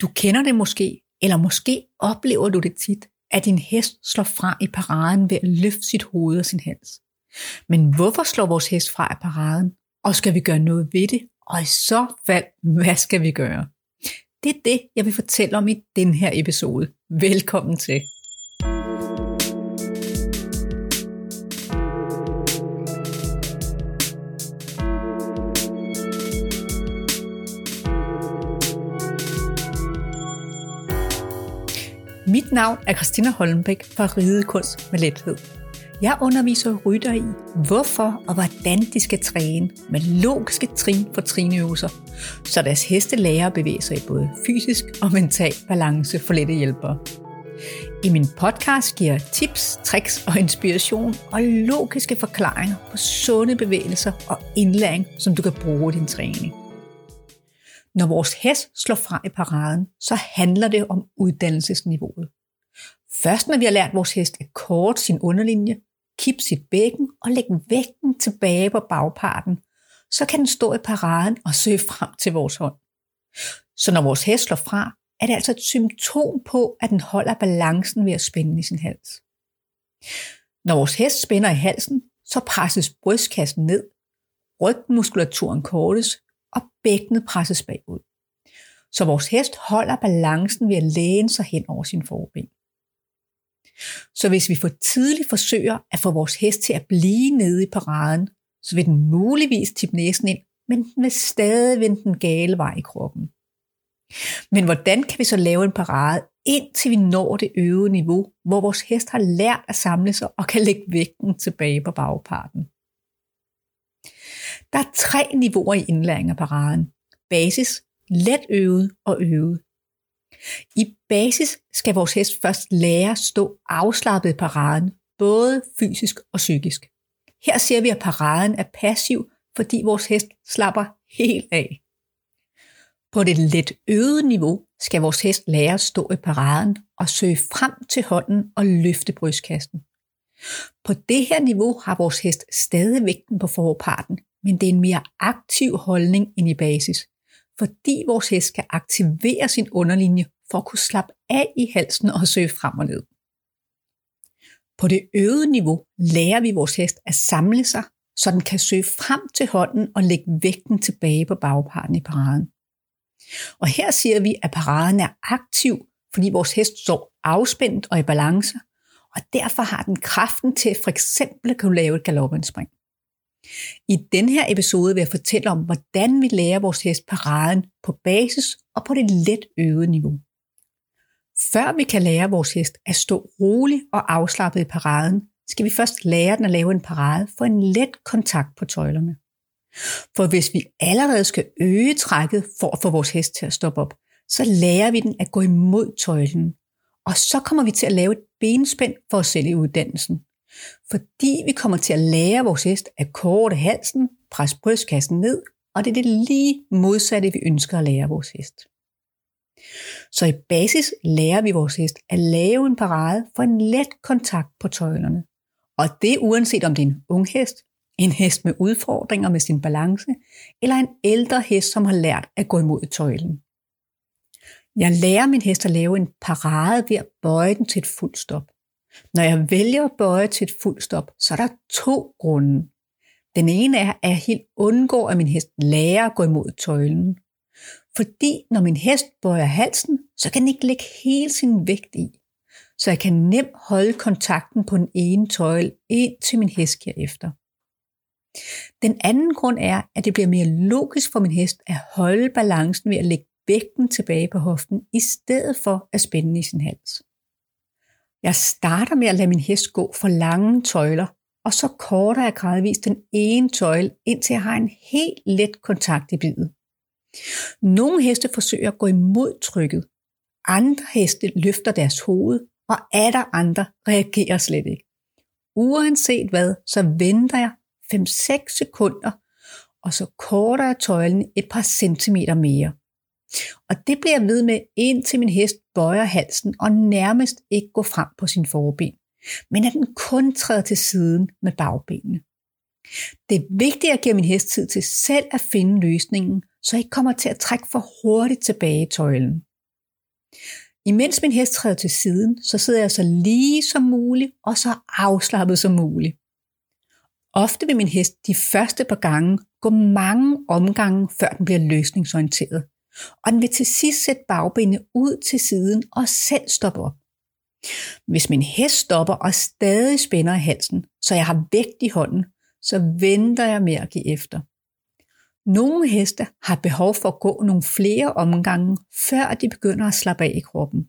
Du kender det måske, eller måske oplever du det tit, at din hest slår fra i paraden ved at løfte sit hoved og sin hals. Men hvorfor slår vores hest fra i paraden? Og skal vi gøre noget ved det? Og i så fald, hvad skal vi gøre? Det er det, jeg vil fortælle om i den her episode. Velkommen til. Mit navn er Christina Holmbæk fra Ride Kunst med Lethed. Jeg underviser rytter i, hvorfor og hvordan de skal træne med logiske trin for trinøvelser, så deres heste lærer at bevæge sig i både fysisk og mental balance for lette hjælpere. I min podcast giver jeg tips, tricks og inspiration og logiske forklaringer på sunde bevægelser og indlæring, som du kan bruge i din træning. Når vores hest slår fra i paraden, så handler det om uddannelsesniveauet. Først når vi har lært vores hest at kort sin underlinje, kip sit bækken og lægge vægten tilbage på bagparten, så kan den stå i paraden og søge frem til vores hånd. Så når vores hest slår fra, er det altså et symptom på, at den holder balancen ved at spænde i sin hals. Når vores hest spænder i halsen, så presses brystkassen ned, rygmuskulaturen kortes, og bækkenet presses bagud. Så vores hest holder balancen ved at læne sig hen over sin forben. Så hvis vi for tidligt forsøger at få vores hest til at blive nede i paraden, så vil den muligvis tippe næsen ind, men den vil stadig vende den gale vej i kroppen. Men hvordan kan vi så lave en parade, indtil vi når det øvede niveau, hvor vores hest har lært at samle sig og kan lægge vægten tilbage på bagparten? Der er tre niveauer i indlæring af paraden. Basis, let øvet og øvet. I basis skal vores hest først lære at stå afslappet i paraden, både fysisk og psykisk. Her ser vi, at paraden er passiv, fordi vores hest slapper helt af. På det let øvede niveau skal vores hest lære at stå i paraden og søge frem til hånden og løfte brystkassen. På det her niveau har vores hest stadig vægten på forparten, men det er en mere aktiv holdning end i basis, fordi vores hest skal aktivere sin underlinje for at kunne slappe af i halsen og søge frem og ned. På det øvede niveau lærer vi vores hest at samle sig, så den kan søge frem til hånden og lægge vægten tilbage på bagparten i paraden. Og her siger vi, at paraden er aktiv, fordi vores hest står afspændt og i balance, og derfor har den kraften til for eksempel at kunne lave et galopindspring. I den her episode vil jeg fortælle om, hvordan vi lærer vores hest paraden på basis og på det let øvede niveau. Før vi kan lære vores hest at stå rolig og afslappet i paraden, skal vi først lære den at lave en parade for en let kontakt på tøjlerne. For hvis vi allerede skal øge trækket for at få vores hest til at stoppe op, så lærer vi den at gå imod tøjlen. Og så kommer vi til at lave et benspænd for os selv i uddannelsen. Fordi vi kommer til at lære vores hest at korte halsen, presse brystkassen ned, og det er det lige modsatte, vi ønsker at lære vores hest. Så i basis lærer vi vores hest at lave en parade for en let kontakt på tøjlerne. Og det uanset om det er en ung hest, en hest med udfordringer med sin balance, eller en ældre hest, som har lært at gå imod tøjlen. Jeg lærer min hest at lave en parade ved at bøje den til et fuldt stop. Når jeg vælger at bøje til et fuldt stop, så er der to grunde. Den ene er, at jeg helt undgår, at min hest lærer at gå imod tøjlen. Fordi når min hest bøjer halsen, så kan den ikke lægge hele sin vægt i. Så jeg kan nemt holde kontakten på den ene tøjle, indtil min hest giver efter. Den anden grund er, at det bliver mere logisk for min hest at holde balancen ved at lægge vægten tilbage på hoften, i stedet for at spænde i sin hals. Jeg starter med at lade min hest gå for lange tøjler, og så korter jeg gradvist den ene tøjle, indtil jeg har en helt let kontakt i bidet. Nogle heste forsøger at gå imod trykket. Andre heste løfter deres hoved, og der andre reagerer slet ikke. Uanset hvad, så venter jeg 5-6 sekunder, og så korter jeg tøjlen et par centimeter mere. Og det bliver jeg ved med, indtil min hest bøjer halsen og nærmest ikke går frem på sin forben, men at den kun træder til siden med bagbenene. Det er vigtigt at give min hest tid til selv at finde løsningen, så I kommer til at trække for hurtigt tilbage i tøjlen. Imens min hest træder til siden, så sidder jeg så lige som muligt og så afslappet som muligt. Ofte vil min hest de første par gange gå mange omgange, før den bliver løsningsorienteret. Og den vil til sidst sætte bagbenene ud til siden og selv stoppe op. Hvis min hest stopper og stadig spænder i halsen, så jeg har vægt i hånden, så venter jeg med at give efter. Nogle heste har behov for at gå nogle flere omgange, før de begynder at slappe af i kroppen,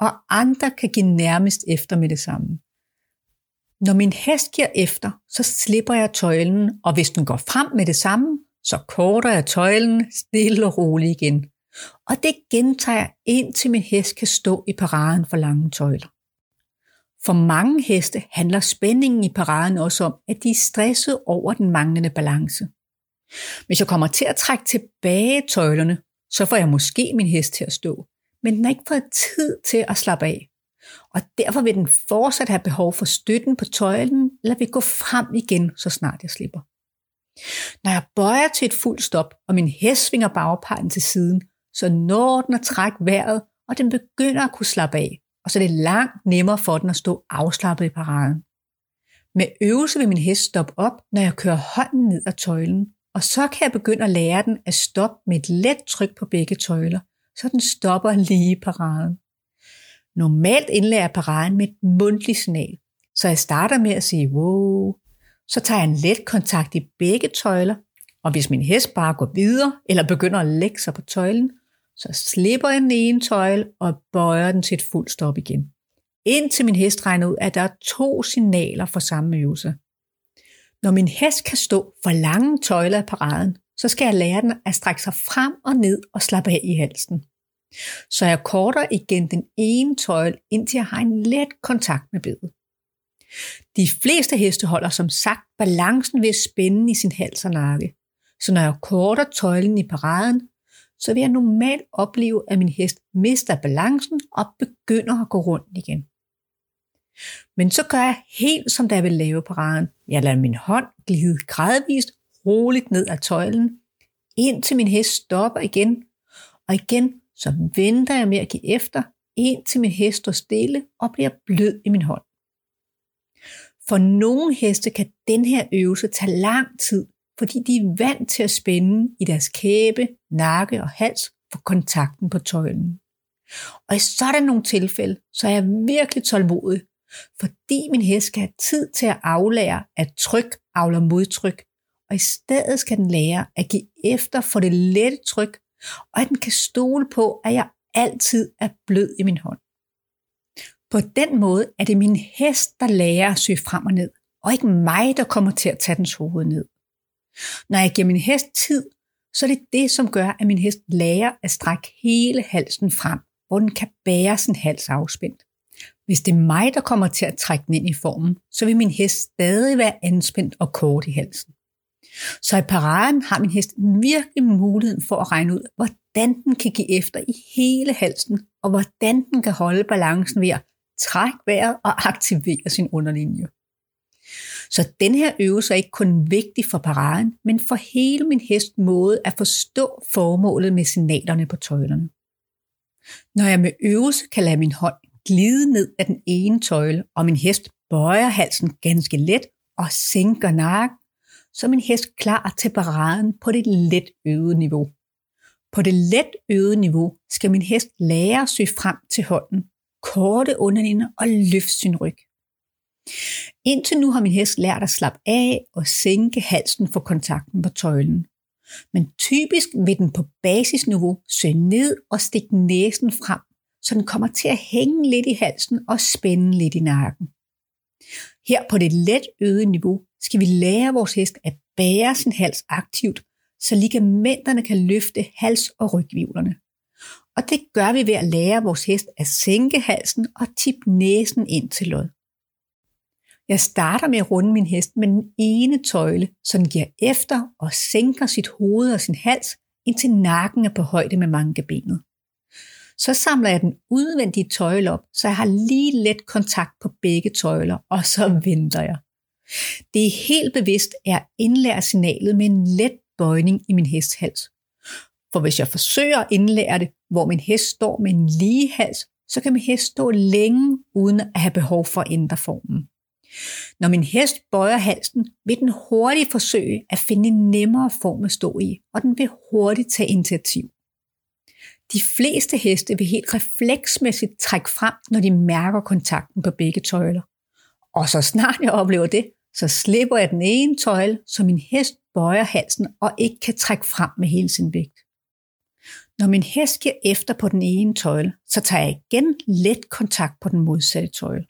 og andre kan give nærmest efter med det samme. Når min hest giver efter, så slipper jeg tøjlen, og hvis den går frem med det samme, så korter jeg tøjlen stille og roligt igen. Og det gentager jeg indtil min hest kan stå i paraden for lange tøjler. For mange heste handler spændingen i paraden også om, at de er stresset over den manglende balance. Hvis jeg kommer til at trække tilbage tøjlerne, så får jeg måske min hest til at stå, men den har ikke fået tid til at slappe af. Og derfor vil den fortsat have behov for støtten på tøjlen, eller vil gå frem igen, så snart jeg slipper. Når jeg bøjer til et fuldt stop, og min hest svinger bagparten til siden, så når den at trække vejret, og den begynder at kunne slappe af, og så er det langt nemmere for den at stå afslappet i paraden. Med øvelse vil min hest stoppe op, når jeg kører hånden ned ad tøjlen, og så kan jeg begynde at lære den at stoppe med et let tryk på begge tøjler, så den stopper lige i paraden. Normalt indlærer jeg paraden med et mundtligt signal, så jeg starter med at sige wow, så tager jeg en let kontakt i begge tøjler, og hvis min hest bare går videre eller begynder at lægge sig på tøjlen, så slipper jeg den ene tøjle og bøjer den til et fuldt stop igen. Indtil min hest regner ud, at der er to signaler for samme øvelse. Når min hest kan stå for lange tøjler af paraden, så skal jeg lære den at strække sig frem og ned og slappe af i halsen. Så jeg korter igen den ene tøjle, indtil jeg har en let kontakt med bedet. De fleste heste holder som sagt balancen ved at spænde i sin hals og nakke. Så når jeg korter tøjlen i paraden, så vil jeg normalt opleve, at min hest mister balancen og begynder at gå rundt igen. Men så gør jeg helt som da jeg vil lave paraden. Jeg lader min hånd glide gradvist roligt ned ad tøjlen, indtil min hest stopper igen, og igen så venter jeg med at give efter, indtil min hest står stille og bliver blød i min hånd. For nogle heste kan den her øvelse tage lang tid, fordi de er vant til at spænde i deres kæbe, nakke og hals for kontakten på tøjlen. Og i sådan nogle tilfælde, så er jeg virkelig tålmodig, fordi min hest skal have tid til at aflære, at tryk afler modtryk, og i stedet skal den lære at give efter for det lette tryk, og at den kan stole på, at jeg altid er blød i min hånd. På den måde er det min hest, der lærer at søge frem og ned, og ikke mig, der kommer til at tage dens hoved ned. Når jeg giver min hest tid, så er det det, som gør, at min hest lærer at strække hele halsen frem, hvor den kan bære sin hals afspændt. Hvis det er mig, der kommer til at trække den ind i formen, så vil min hest stadig være anspændt og kort i halsen. Så i paraden har min hest virkelig muligheden for at regne ud, hvordan den kan give efter i hele halsen, og hvordan den kan holde balancen ved at trække vejret og aktivere sin underlinje. Så den her øvelse er ikke kun vigtig for paraden, men for hele min hest måde at forstå formålet med signalerne på tøjlerne. Når jeg med øvelse kan lade min hånd glide ned af den ene tøjle, og min hest bøjer halsen ganske let og sænker nakken, så er min hest klar til paraden på det let øvede niveau. På det let øvede niveau skal min hest lære at søge frem til hånden, korte underlinjer og løfte sin ryg. Indtil nu har min hest lært at slappe af og sænke halsen for kontakten på tøjlen. Men typisk vil den på basisniveau søge ned og stikke næsen frem, så den kommer til at hænge lidt i halsen og spænde lidt i nakken. Her på det let øde niveau skal vi lære vores hest at bære sin hals aktivt, så ligamenterne kan løfte hals- og rygvivlerne. Og det gør vi ved at lære vores hest at sænke halsen og tippe næsen ind til lod. Jeg starter med at runde min hest med den ene tøjle, så den giver efter og sænker sit hoved og sin hals, indtil nakken er på højde med mankebenet. Så samler jeg den udvendige tøjle op, så jeg har lige let kontakt på begge tøjler, og så venter jeg. Det er helt bevidst, at jeg indlærer signalet med en let bøjning i min hesthals. For hvis jeg forsøger at indlære det hvor min hest står med en lige hals, så kan min hest stå længe uden at have behov for at ændre formen. Når min hest bøjer halsen, vil den hurtigt forsøge at finde en nemmere form at stå i, og den vil hurtigt tage initiativ. De fleste heste vil helt refleksmæssigt trække frem, når de mærker kontakten på begge tøjler. Og så snart jeg oplever det, så slipper jeg den ene tøjle, så min hest bøjer halsen og ikke kan trække frem med hele sin vægt. Når min hest giver efter på den ene tøjle, så tager jeg igen let kontakt på den modsatte tøjle.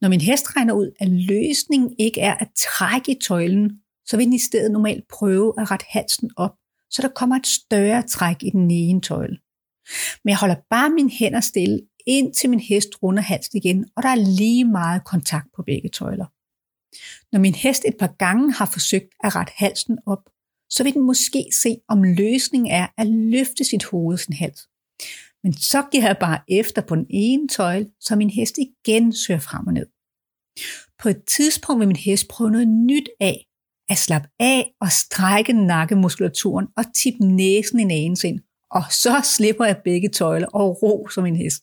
Når min hest regner ud, at løsningen ikke er at trække i tøjlen, så vil den i stedet normalt prøve at rette halsen op, så der kommer et større træk i den ene tøjle. Men jeg holder bare mine hænder stille, indtil min hest runder halsen igen, og der er lige meget kontakt på begge tøjler. Når min hest et par gange har forsøgt at rette halsen op, så vil den måske se, om løsningen er at løfte sit hoved sin hals. Men så giver jeg bare efter på den ene tøjle, så min hest igen søger frem og ned. På et tidspunkt vil min hest prøve noget nyt af, at slappe af og strække nakkemuskulaturen og tippe næsen en anelse ind, og så slipper jeg begge tøjler og ro som en hest.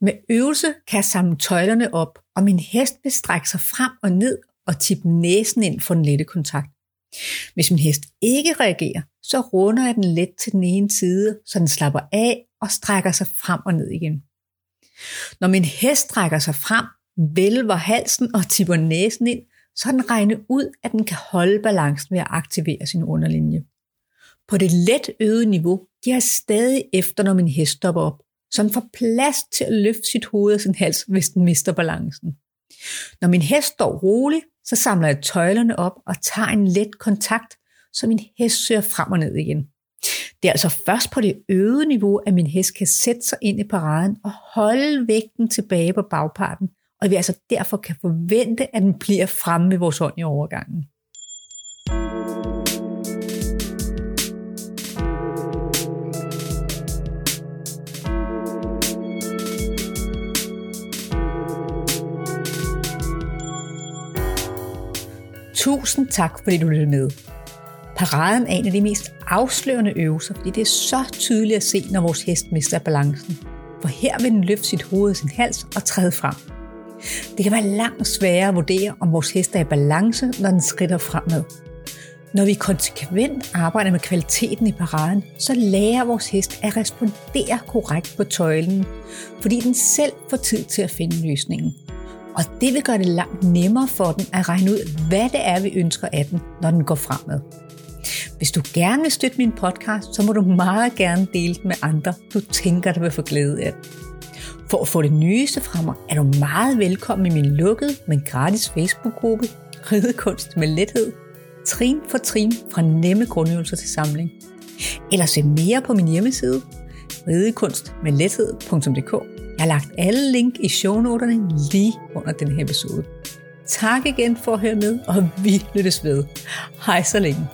Med øvelse kan jeg samle tøjlerne op, og min hest vil strække sig frem og ned og tippe næsen ind for den lette kontakt. Hvis min hest ikke reagerer, så runder jeg den let til den ene side, så den slapper af og strækker sig frem og ned igen. Når min hest strækker sig frem, vælver halsen og tipper næsen ind, så den regner ud, at den kan holde balancen ved at aktivere sin underlinje. På det let øgede niveau giver jeg stadig efter, når min hest stopper op, så den får plads til at løfte sit hoved og sin hals, hvis den mister balancen. Når min hest står rolig, så samler jeg tøjlerne op og tager en let kontakt, så min hest søger frem og ned igen. Det er altså først på det øgede niveau, at min hest kan sætte sig ind i paraden og holde vægten tilbage på bagparten, og vi altså derfor kan forvente, at den bliver fremme ved vores hånd i overgangen. Tusind tak, fordi du lyttede med. Paraden er en af de mest afslørende øvelser, fordi det er så tydeligt at se, når vores hest mister balancen. For her vil den løfte sit hoved og sin hals og træde frem. Det kan være langt sværere at vurdere, om vores hest er i balance, når den skrider fremad. Når vi konsekvent arbejder med kvaliteten i paraden, så lærer vores hest at respondere korrekt på tøjlen, fordi den selv får tid til at finde løsningen. Og det vil gøre det langt nemmere for den at regne ud, hvad det er, vi ønsker af den, når den går fremad. Hvis du gerne vil støtte min podcast, så må du meget gerne dele den med andre, du tænker, der vil få glæde af den. For at få det nyeste fra mig, er du meget velkommen i min lukkede, men gratis Facebook-gruppe, Ridekunst med lethed, trin for trin fra nemme grundøvelser til samling. Eller se mere på min hjemmeside, ridekunstmedlethed.dk. Jeg har lagt alle link i shownoterne lige under den her episode. Tak igen for at høre med, og vi lyttes ved. Hej så længe.